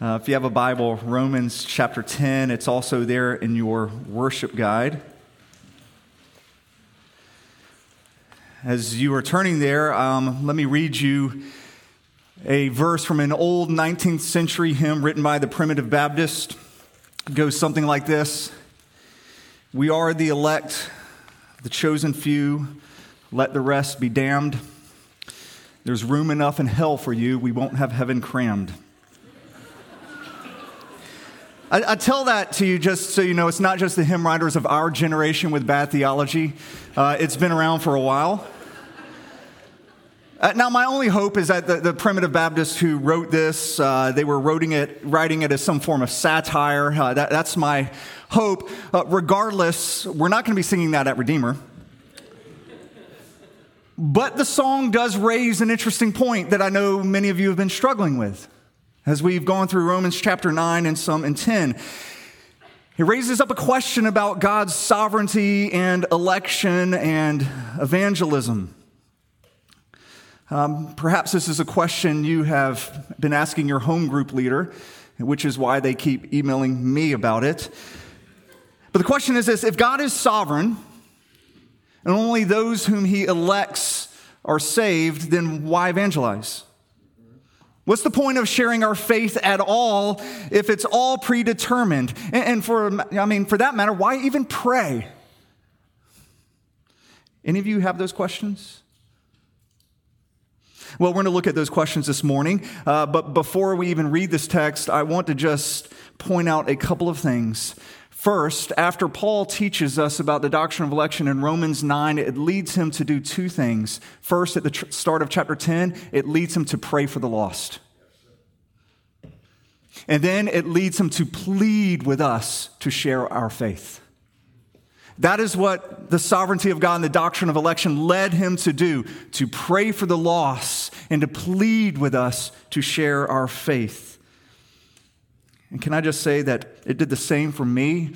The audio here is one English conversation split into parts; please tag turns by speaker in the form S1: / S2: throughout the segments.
S1: Uh, if you have a Bible, Romans chapter 10, it's also there in your worship guide. As you are turning there, um, let me read you a verse from an old 19th century hymn written by the primitive Baptist. It goes something like this We are the elect, the chosen few, let the rest be damned. There's room enough in hell for you, we won't have heaven crammed. I, I, tell that to you just so you know it's not just the hymn writers of our generation with bad theology, uh, it's been around for a while. Uh, now, my only hope is that the, the primitive Baptists who wrote this, uh, they were writing it, writing it as some form of satire. Uh, that, that's my hope. Uh, regardless, we're not going to be singing that at Redeemer. But the song does raise an interesting point that I know many of you have been struggling with as we've gone through Romans chapter 9 and some in 10. It raises up a question about God's sovereignty and election and evangelism. Um, perhaps this is a question you have been asking your home group leader, which is why they keep emailing me about it. But the question is this if God is sovereign and only those whom he elects are saved, then why evangelize? What's the point of sharing our faith at all if it's all predetermined? And for, I mean, for that matter, why even pray? Any of you have those questions? Well, we're going to look at those questions this morning. Uh, but before we even read this text, I want to just point out a couple of things. First, after Paul teaches us about the doctrine of election in Romans 9, it leads him to do two things. First, at the tr- start of chapter 10, it leads him to pray for the lost. And then it leads him to plead with us to share our faith. That is what the sovereignty of God and the doctrine of election led him to do to pray for the lost and to plead with us to share our faith. And can I just say that it did the same for me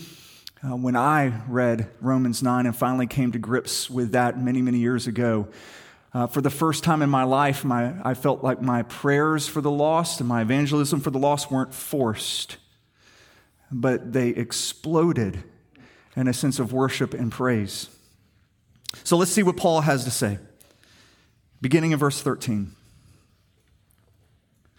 S1: uh, when I read Romans 9 and finally came to grips with that many, many years ago. Uh, for the first time in my life, my, I felt like my prayers for the lost and my evangelism for the lost weren't forced, but they exploded in a sense of worship and praise. So let's see what Paul has to say. Beginning in verse 13.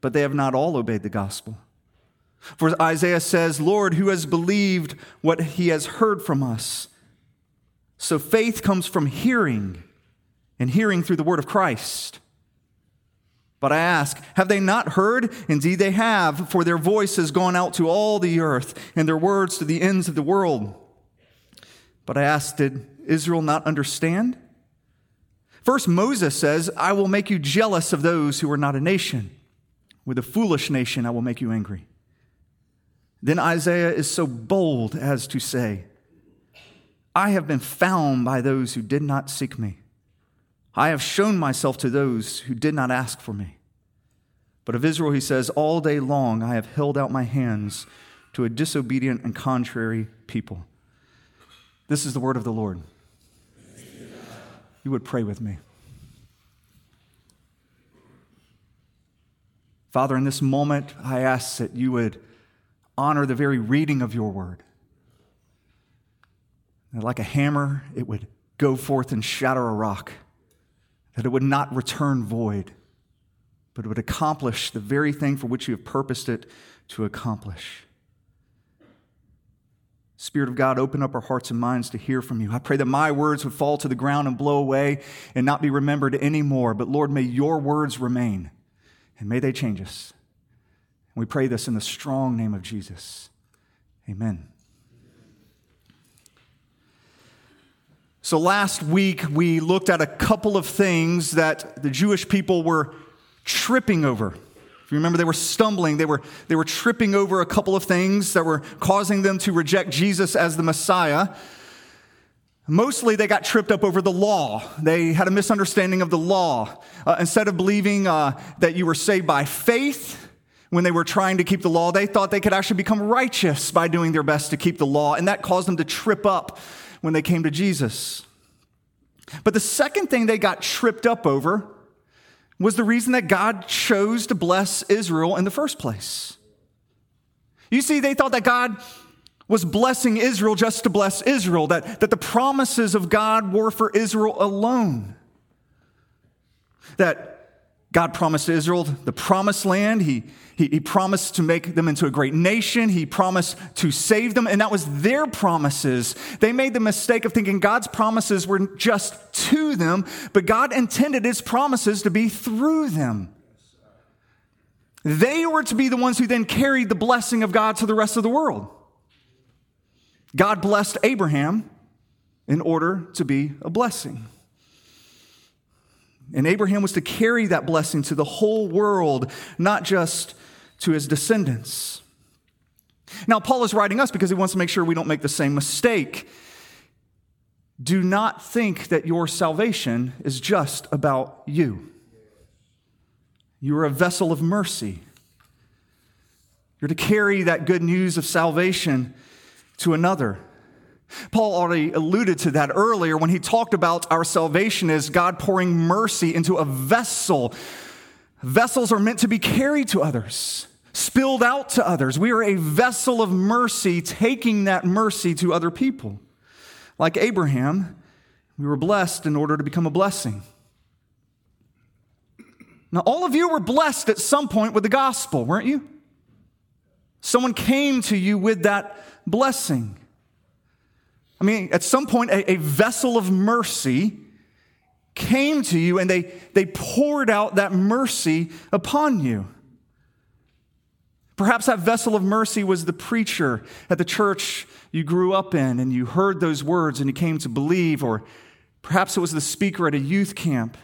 S1: But they have not all obeyed the gospel. For Isaiah says, Lord, who has believed what he has heard from us? So faith comes from hearing, and hearing through the word of Christ. But I ask, have they not heard? Indeed, they have, for their voice has gone out to all the earth, and their words to the ends of the world. But I ask, did Israel not understand? First, Moses says, I will make you jealous of those who are not a nation. With a foolish nation, I will make you angry. Then Isaiah is so bold as to say, I have been found by those who did not seek me. I have shown myself to those who did not ask for me. But of Israel, he says, All day long I have held out my hands to a disobedient and contrary people. This is the word of the Lord. You would pray with me. Father, in this moment, I ask that you would honor the very reading of your word. Like a hammer, it would go forth and shatter a rock, that it would not return void, but it would accomplish the very thing for which you have purposed it to accomplish. Spirit of God, open up our hearts and minds to hear from you. I pray that my words would fall to the ground and blow away and not be remembered anymore. But Lord, may your words remain. And may they change us. And we pray this in the strong name of Jesus. Amen. So, last week we looked at a couple of things that the Jewish people were tripping over If you remember, they were stumbling, they were, they were tripping over a couple of things that were causing them to reject Jesus as the Messiah. Mostly, they got tripped up over the law. They had a misunderstanding of the law. Uh, instead of believing uh, that you were saved by faith, when they were trying to keep the law, they thought they could actually become righteous by doing their best to keep the law, and that caused them to trip up when they came to Jesus. But the second thing they got tripped up over was the reason that God chose to bless Israel in the first place. You see, they thought that God was blessing Israel just to bless Israel, that, that the promises of God were for Israel alone. That God promised Israel the promised land. He, he, he, promised to make them into a great nation. He promised to save them, and that was their promises. They made the mistake of thinking God's promises were just to them, but God intended his promises to be through them. They were to be the ones who then carried the blessing of God to the rest of the world. God blessed Abraham in order to be a blessing. And Abraham was to carry that blessing to the whole world, not just to his descendants. Now, Paul is writing us because he wants to make sure we don't make the same mistake. Do not think that your salvation is just about you. You are a vessel of mercy. You're to carry that good news of salvation to another. Paul already alluded to that earlier when he talked about our salvation as God pouring mercy into a vessel. Vessels are meant to be carried to others, spilled out to others. We are a vessel of mercy, taking that mercy to other people. Like Abraham, we were blessed in order to become a blessing. Now, all of you were blessed at some point with the gospel, weren't you? Someone came to you with that blessing. I mean, at some point, a, a vessel of mercy came to you and they, they poured out that mercy upon you. Perhaps that vessel of mercy was the preacher at the church you grew up in and you heard those words and you came to believe, or perhaps it was the speaker at a youth camp.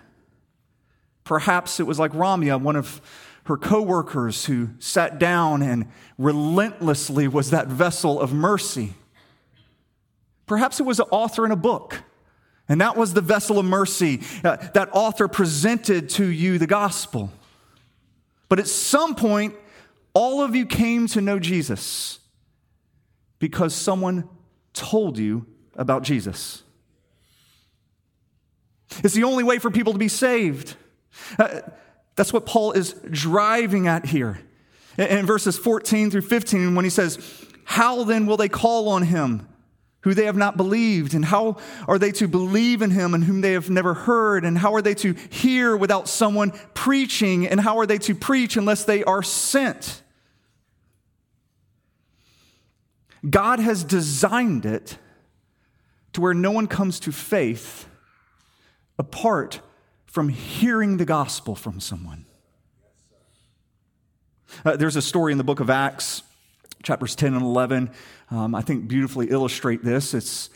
S1: Perhaps it was like Ramya, one of her coworkers who sat down and relentlessly was that vessel of mercy. Perhaps it was an author in a book, and that was the vessel of mercy. Uh, that author presented to you the gospel. But at some point, all of you came to know Jesus because someone told you about Jesus. It's the only way for people to be saved. Uh, that's what Paul is driving at here. In verses 14 through 15, when he says, How then will they call on him? who they have not believed? And how are they to believe in him and whom they have never heard? And how are they to hear without someone preaching? And how are they to preach unless they are sent? God has designed it to where no one comes to faith apart from hearing the gospel from someone. Uh, there's a story in the book of Acts, chapters 10 and 11 um, I think beautifully illustrate this. It's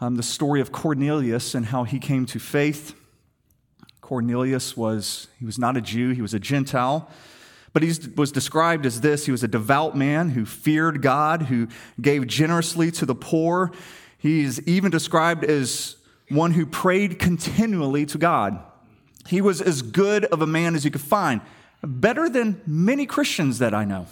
S1: um, the story of Cornelius and how he came to faith. Cornelius was, he was not a Jew, he was a Gentile. But he was described as this he was a devout man who feared God, who gave generously to the poor. He's even described as one who prayed continually to God. He was as good of a man as you could find, better than many Christians that I know.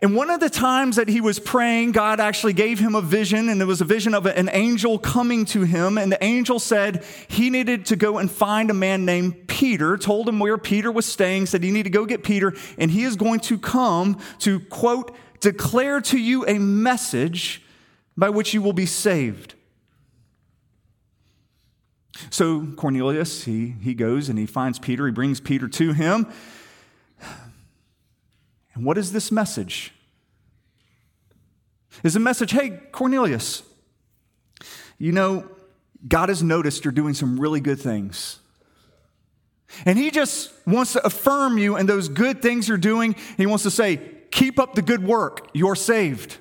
S1: And one of the times that he was praying, God actually gave him a vision, and it was a vision of an angel coming to him. And the angel said he needed to go and find a man named Peter, told him where Peter was staying, said he needed to go get Peter, and he is going to come to, quote, declare to you a message by which you will be saved. So Cornelius, he, he goes and he finds Peter, he brings Peter to him. And what is this message? Is a message, hey, Cornelius, you know, God has noticed you're doing some really good things. And He just wants to affirm you and those good things you're doing. He wants to say, keep up the good work, you're saved.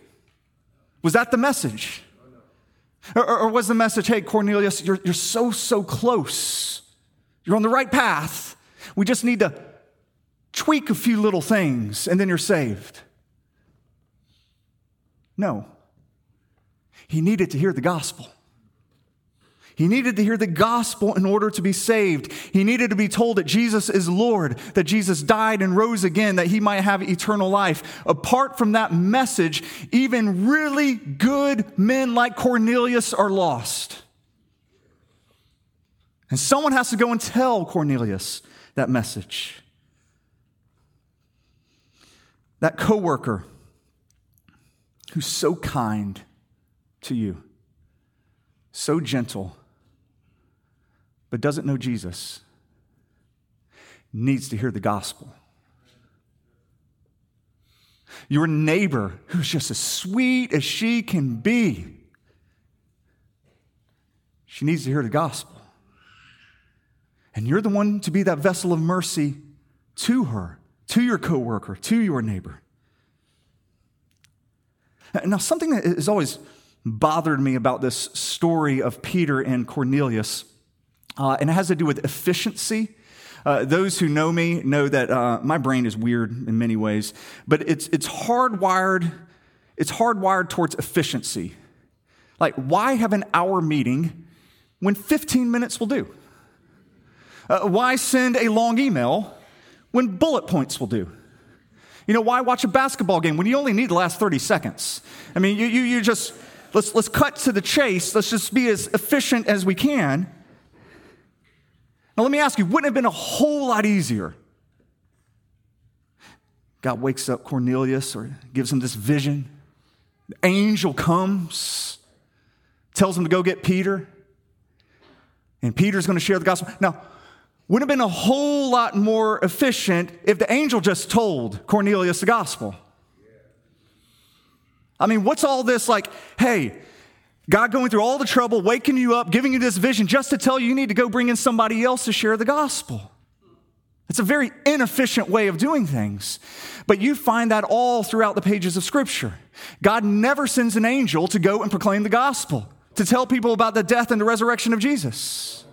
S1: Was that the message? Or, or, was the message, hey, Cornelius, you're, you're so, so close. You're on the right path. We just need to tweak a few little things and then you're saved. No. He needed to hear the gospel. He needed to hear the gospel in order to be saved. He needed to be told that Jesus is Lord, that Jesus died and rose again, that he might have eternal life. Apart from that message, even really good men like Cornelius are lost. And someone has to go and tell Cornelius that message. That coworker who's so kind to you, so gentle, but doesn't know Jesus needs to hear the gospel. Your neighbor, who's just as sweet as she can be, she needs to hear the gospel. And you're the one to be that vessel of mercy to her, to your coworker, to your neighbor. Now, something that has always bothered me about this story of Peter and Cornelius uh, and it has to do with efficiency. Uh, those who know me know that uh, my brain is weird in many ways, but it's, it's hardwired. It's hardwired towards efficiency. Like, why have an hour meeting when 15 minutes will do? Uh, why send a long email when bullet points will do? You know, why watch a basketball game when you only need the last 30 seconds? I mean, you, you, you just, let's, let's cut to the chase. Let's just be as efficient as we can. Now, let me ask you, wouldn't it have been a whole lot easier? God wakes up Cornelius or gives him this vision. The angel comes, tells him to go get Peter, and Peter's going to share the gospel. Now, wouldn't it have been a whole lot more efficient if the angel just told Cornelius the gospel. I mean, what's all this like, hey, God going through all the trouble, waking you up, giving you this vision just to tell you you need to go bring in somebody else to share the gospel. It's a very inefficient way of doing things. But you find that all throughout the pages of Scripture. God never sends an angel to go and proclaim the gospel, to tell people about the death and the resurrection of Jesus.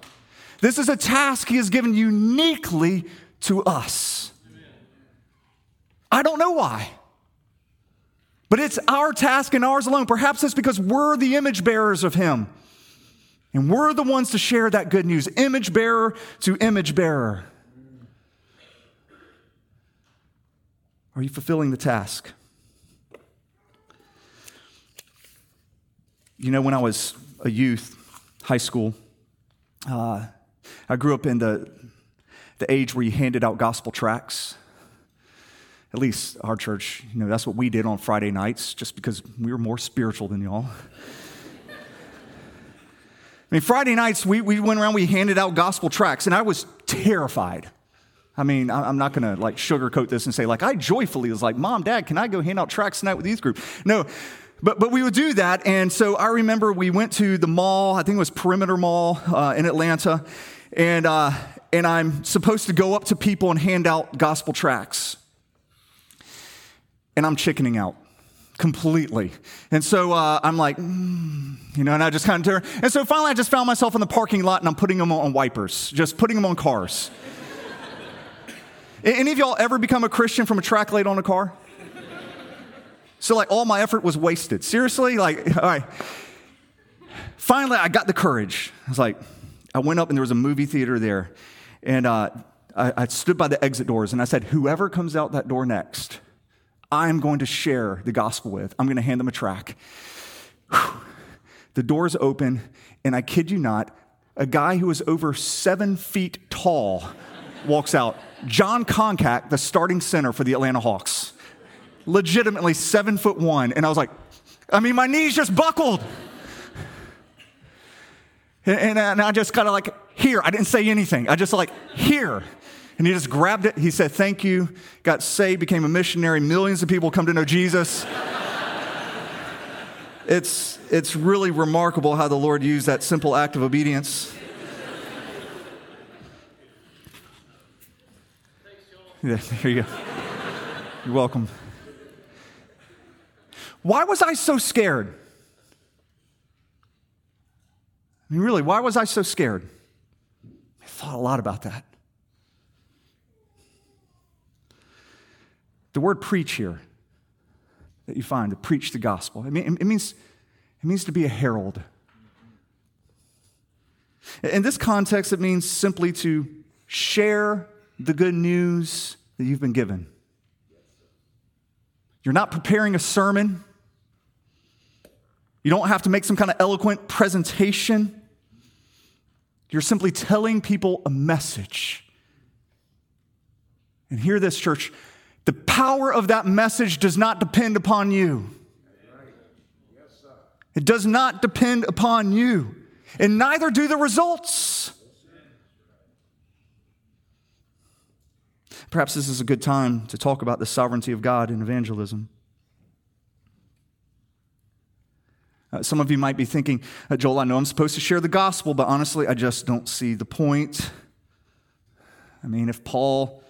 S1: This is a task He has given uniquely to us. I don't know why. But it's our task and ours alone. Perhaps it's because we're the image bearers of Him. And we're the ones to share that good news, image bearer to image bearer. Are you fulfilling the task? You know, when I was a youth, high school, uh, I grew up in the, the age where you handed out gospel tracts at least our church, you know, that's what we did on Friday nights, just because we were more spiritual than y'all. I mean, Friday nights, we, we went around, we handed out gospel tracts, and I was terrified. I mean, I'm not to like sugarcoat this and say, like, I joyfully was like, Mom, Dad, can I go hand out tracts tonight with youth group? No, but, but we would do that. And so I remember we went to the mall, I think it was Perimeter Mall uh, in Atlanta, and, uh, and I'm supposed to go up to people and hand out gospel tracts and I'm chickening out completely. And so uh, I'm like, mm, you know, and I just kind of turn. And so finally, I just found myself in the parking lot and I'm putting them on wipers, just putting them on cars. Any of y'all ever become a Christian from a track laid on a car? So, like, all my effort was wasted. Seriously? Like, all right. Finally, I got the courage. I was like, I went up and there was a movie theater there. And uh, I, I stood by the exit doors and I said, whoever comes out that door next, I'm going to share the gospel with. I'm going to hand them a track. The doors open, and I kid you not, a guy who is over seven feet tall walks out. Jon Koncak, the starting center for the Atlanta Hawks. Legitimately seven foot one. And I was like, I mean, my knees just buckled. And I just kind of like, here. I didn't say anything. I just like, here. And he just grabbed it. He said, Thank you. Got saved, became a missionary. Millions of people come to know Jesus. it's, it's really remarkable how the Lord used that simple act of obedience. Yeah, there you go. You're welcome. Why was I so scared? I mean, really, why was I so scared? I thought a lot about that. The word preach here that you find, to preach the gospel, it, mean, it, means, it means to be a herald. In this context, it means simply to share the good news that you've been given. You're not preparing a sermon. You don't have to make some kind of eloquent presentation. You're simply telling people a message. And hear this, church the power of that message does not depend upon you. It does not depend upon you, and neither do the results. Perhaps this is a good time to talk about the sovereignty of God in evangelism. Uh, some of you might be thinking, uh, Joel, I know I'm supposed to share the gospel, but honestly, I just don't see the point. I mean, if Paul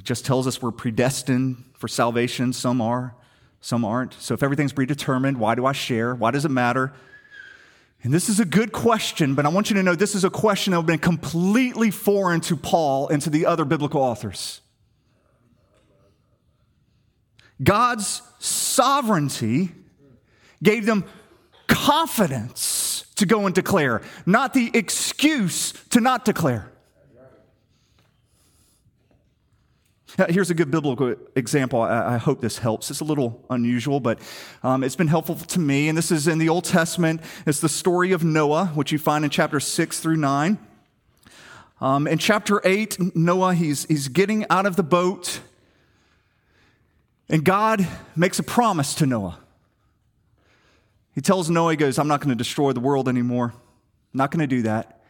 S1: just tells us we're predestined for salvation, some are, some aren't. So if everything's predetermined, why do I share? Why does it matter? And this is a good question, but I want you to know this is a question that would have been completely foreign to Paul and to the other biblical authors. God's sovereignty gave them confidence to go and declare, not the excuse to not declare. Here's a good biblical example. I, hope this helps. It's a little unusual, but um, it's been helpful to me. And this is in the Old Testament. It's the story of Noah, which you find in chapter 6 through 9. Um, in chapter 8, Noah, he's, he's getting out of the boat, and God makes a promise to Noah. He tells Noah, he goes, I'm not going to destroy the world anymore. I'm not going to do that.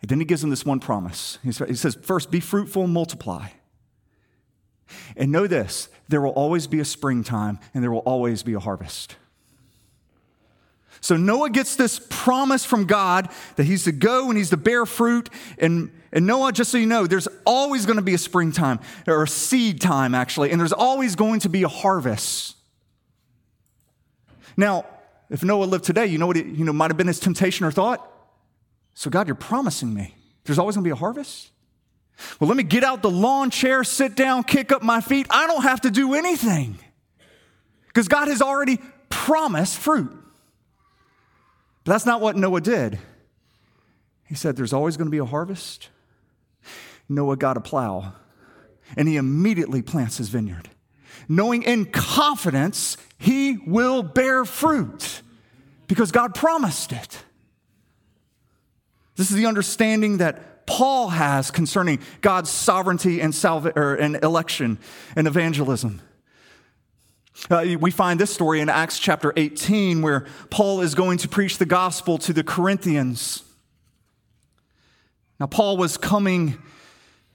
S1: And then he gives him this one promise. He says, First, be fruitful and multiply. And know this there will always be a springtime and there will always be a harvest. So Noah gets this promise from God that he's to go and he's to bear fruit. And, and Noah, just so you know, there's always going to be a springtime or a seed time, actually, and there's always going to be a harvest. Now, if Noah lived today, you know what it, you know might have been his temptation or thought? So God, you're promising me there's always going to be a harvest? Well, let me get out the lawn chair, sit down, kick up my feet. I don't have to do anything because God has already promised fruit. But that's not what Noah did. He said, There's always going to be a harvest. Noah got a plow and he immediately plants his vineyard, knowing in confidence he will bear fruit because God promised it. This is the understanding that Paul has concerning God's sovereignty and, salva- and election and evangelism. Uh, we find this story in Acts chapter 18 where Paul is going to preach the gospel to the Corinthians. Now, Paul was coming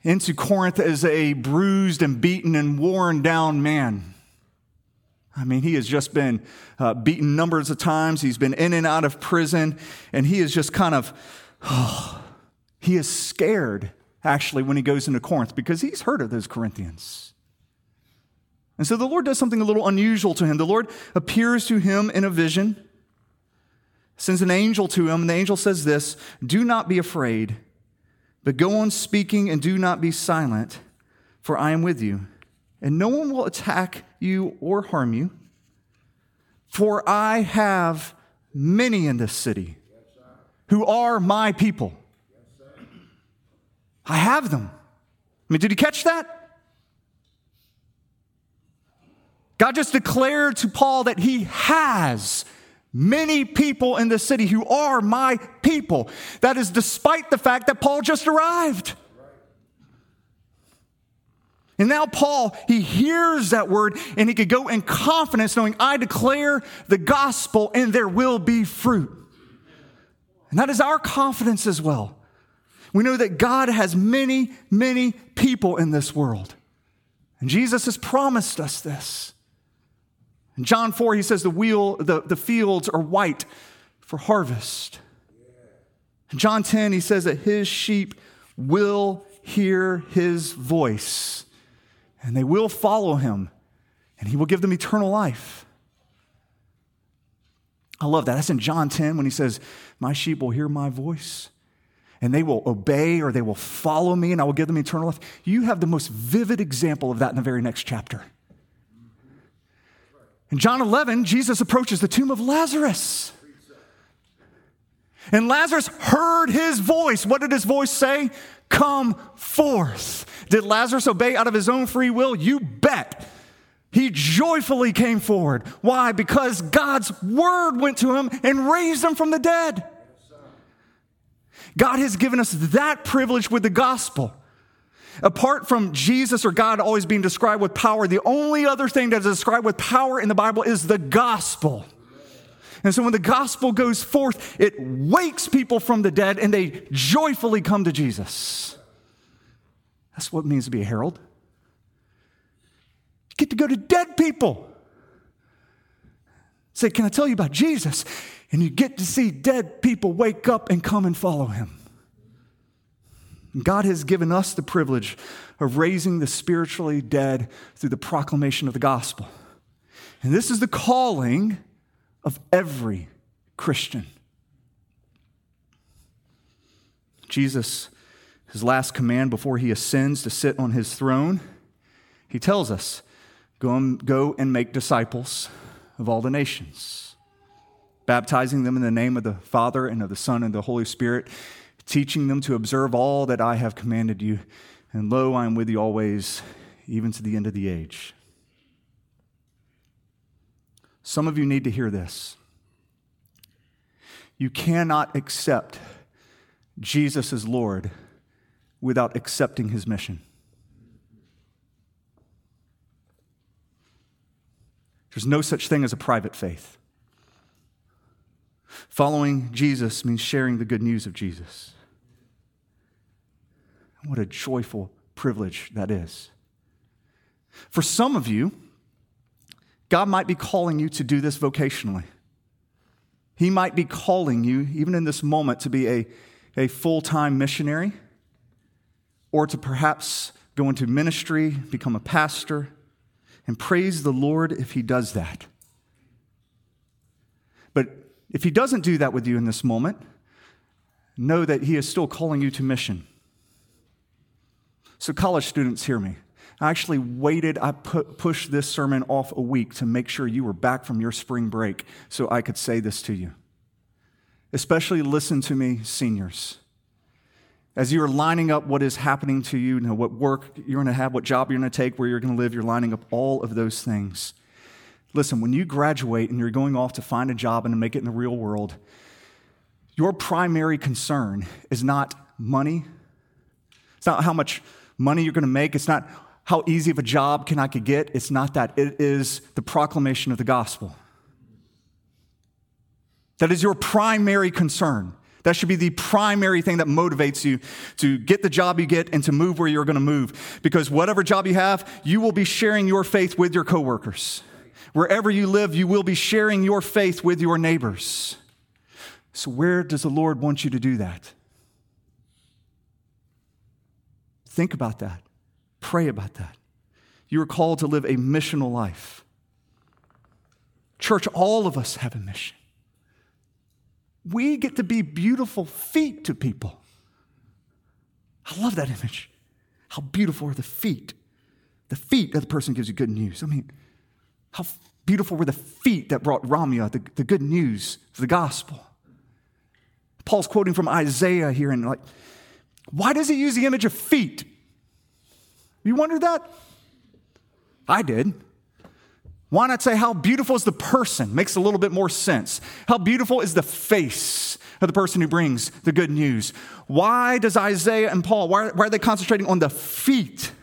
S1: into Corinth as a bruised and beaten and worn down man. I mean, he has just been uh, beaten numbers of times. He's been in and out of prison, and he is just kind of, oh, he is scared actually when he goes into Corinth because he's heard of those Corinthians. And so the Lord does something a little unusual to him. The Lord appears to him in a vision, sends an angel to him, and the angel says this Do not be afraid, but go on speaking and do not be silent, for I am with you and no one will attack you or harm you. For I have many in this city who are my people. I have them. I mean, did you catch that? God just declared to Paul that he has many people in the city who are my people. That is despite the fact that Paul just arrived. And now Paul, he hears that word and he could go in confidence knowing, I declare the gospel and there will be fruit. And that is our confidence as well. We know that God has many, many people in this world. And Jesus has promised us this. In John 4, he says the, wheel, the, the fields are white for harvest. In John 10, he says that his sheep will hear his voice and they will follow him, and he will give them eternal life. I love that. That's in John 10 when he says, My sheep will hear my voice, and they will obey or they will follow me, and I will give them eternal life. You have the most vivid example of that in the very next chapter. In John 11, Jesus approaches the tomb of Lazarus. And Lazarus heard his voice. What did his voice say? Come forth. Did Lazarus obey out of his own free will? You bet. He joyfully came forward. Why? Because God's word went to him and raised him from the dead. God has given us that privilege with the gospel. Apart from Jesus or God always being described with power, the only other thing that is described with power in the Bible is the gospel. And so when the gospel goes forth, it wakes people from the dead and they joyfully come to Jesus. That's what it means to be a herald. You get to go to dead people. Say, Can I tell you about Jesus? And you get to see dead people wake up and come and follow him. God has given us the privilege of raising the spiritually dead through the proclamation of the gospel. And this is the calling of every Christian. Jesus, his last command before he ascends to sit on his throne, he tells us go and, make disciples of all the nations, baptizing them in the name of the Father and of the Son and the Holy Spirit, teaching them to observe all that I have commanded you. And lo, I am with you always, even to the end of the age. Some of you need to hear this. You cannot accept Jesus as Lord without accepting his mission. There's no such thing as a private faith. Following Jesus means sharing the good news of Jesus. What a joyful privilege that is. For some of you, God might be calling you to do this vocationally. He might be calling you, even in this moment, to be a, a full time missionary or to perhaps go into ministry, become a pastor, and praise the Lord if He does that. But if He doesn't do that with you in this moment, know that He is still calling you to mission. So, college students, hear me. I actually waited, I pushed this sermon off a week to make sure you were back from your spring break so I could say this to you. Especially listen to me, seniors. As you are lining up what is happening to you, you know, what work you're going to have, what job you're going to take, where you're going to live, you're lining up all of those things. Listen, when you graduate and you're going off to find a job and to make it in the real world, your primary concern is not money. It's not how much money you're going to make. It's not how easy of a job can I could get. It's not that. It is the proclamation of the gospel. That is your primary concern. That should be the primary thing that motivates you to get the job you get and to move where you're going to move. Because whatever job you have, you will be sharing your faith with your coworkers. Wherever you live, you will be sharing your faith with your neighbors. So, where does the Lord want you to do that? Think about that. Pray about that. You are called to live a missional life. Church, all of us have a mission. We get to be beautiful feet to people. I love that image. How beautiful are the feet? The feet that the person gives you good news. I mean, how beautiful were the feet that brought Ramya the, the good news of the gospel? Paul's quoting from Isaiah here, and like, why does he use the image of feet? You wondered that? I did. Why not say how beautiful is the person? Makes a little bit more sense. How beautiful is the face of the person who brings the good news? Why does Isaiah and Paul, why, why are they concentrating on the feet?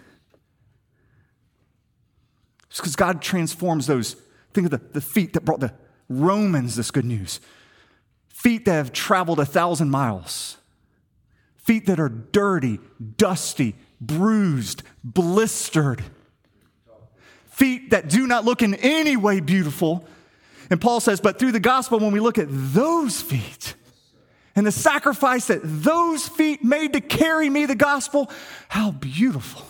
S1: It's because God transforms those. Think of the, the feet that brought the Romans this good news. Feet that have traveled a thousand miles. Feet that are dirty, dusty, bruised, blistered, feet that do not look in any way beautiful. And Paul says, but through the gospel, when we look at those feet and the sacrifice that those feet made to carry me the gospel, how beautiful.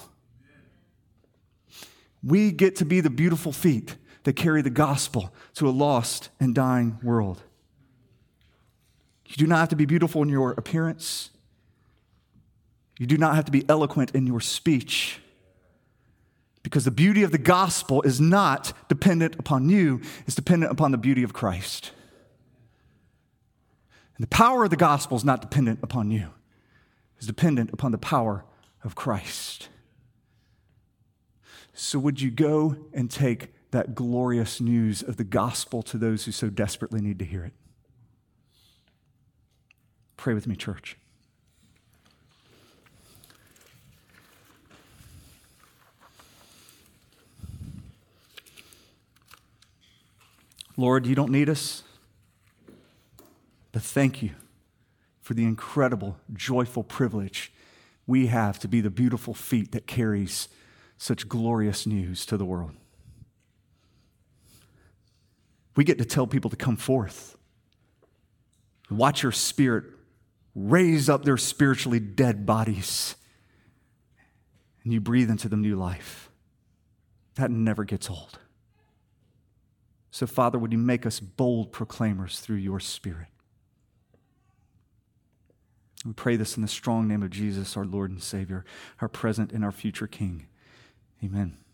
S1: We get to be the beautiful feet that carry the gospel to a lost and dying world. You do not have to be beautiful in your appearance. You do not have to be eloquent in your speech. Because the beauty of the gospel is not dependent upon you, it's dependent upon the beauty of Christ. And the power of the gospel is not dependent upon you, it's dependent upon the power of Christ. So, would you go and take that glorious news of the gospel to those who so desperately need to hear it? Pray with me, church. Lord, you don't need us, but thank you for the incredible, joyful privilege we have to be the beautiful feet that carries such glorious news to the world. We get to tell people to come forth. Watch your spirit raise up their spiritually dead bodies, and you breathe into them new life. That never gets old. So, Father, would you make us bold proclaimers through your Spirit? We pray this in the strong name of Jesus, our Lord and Savior, our present and our future King. Amen.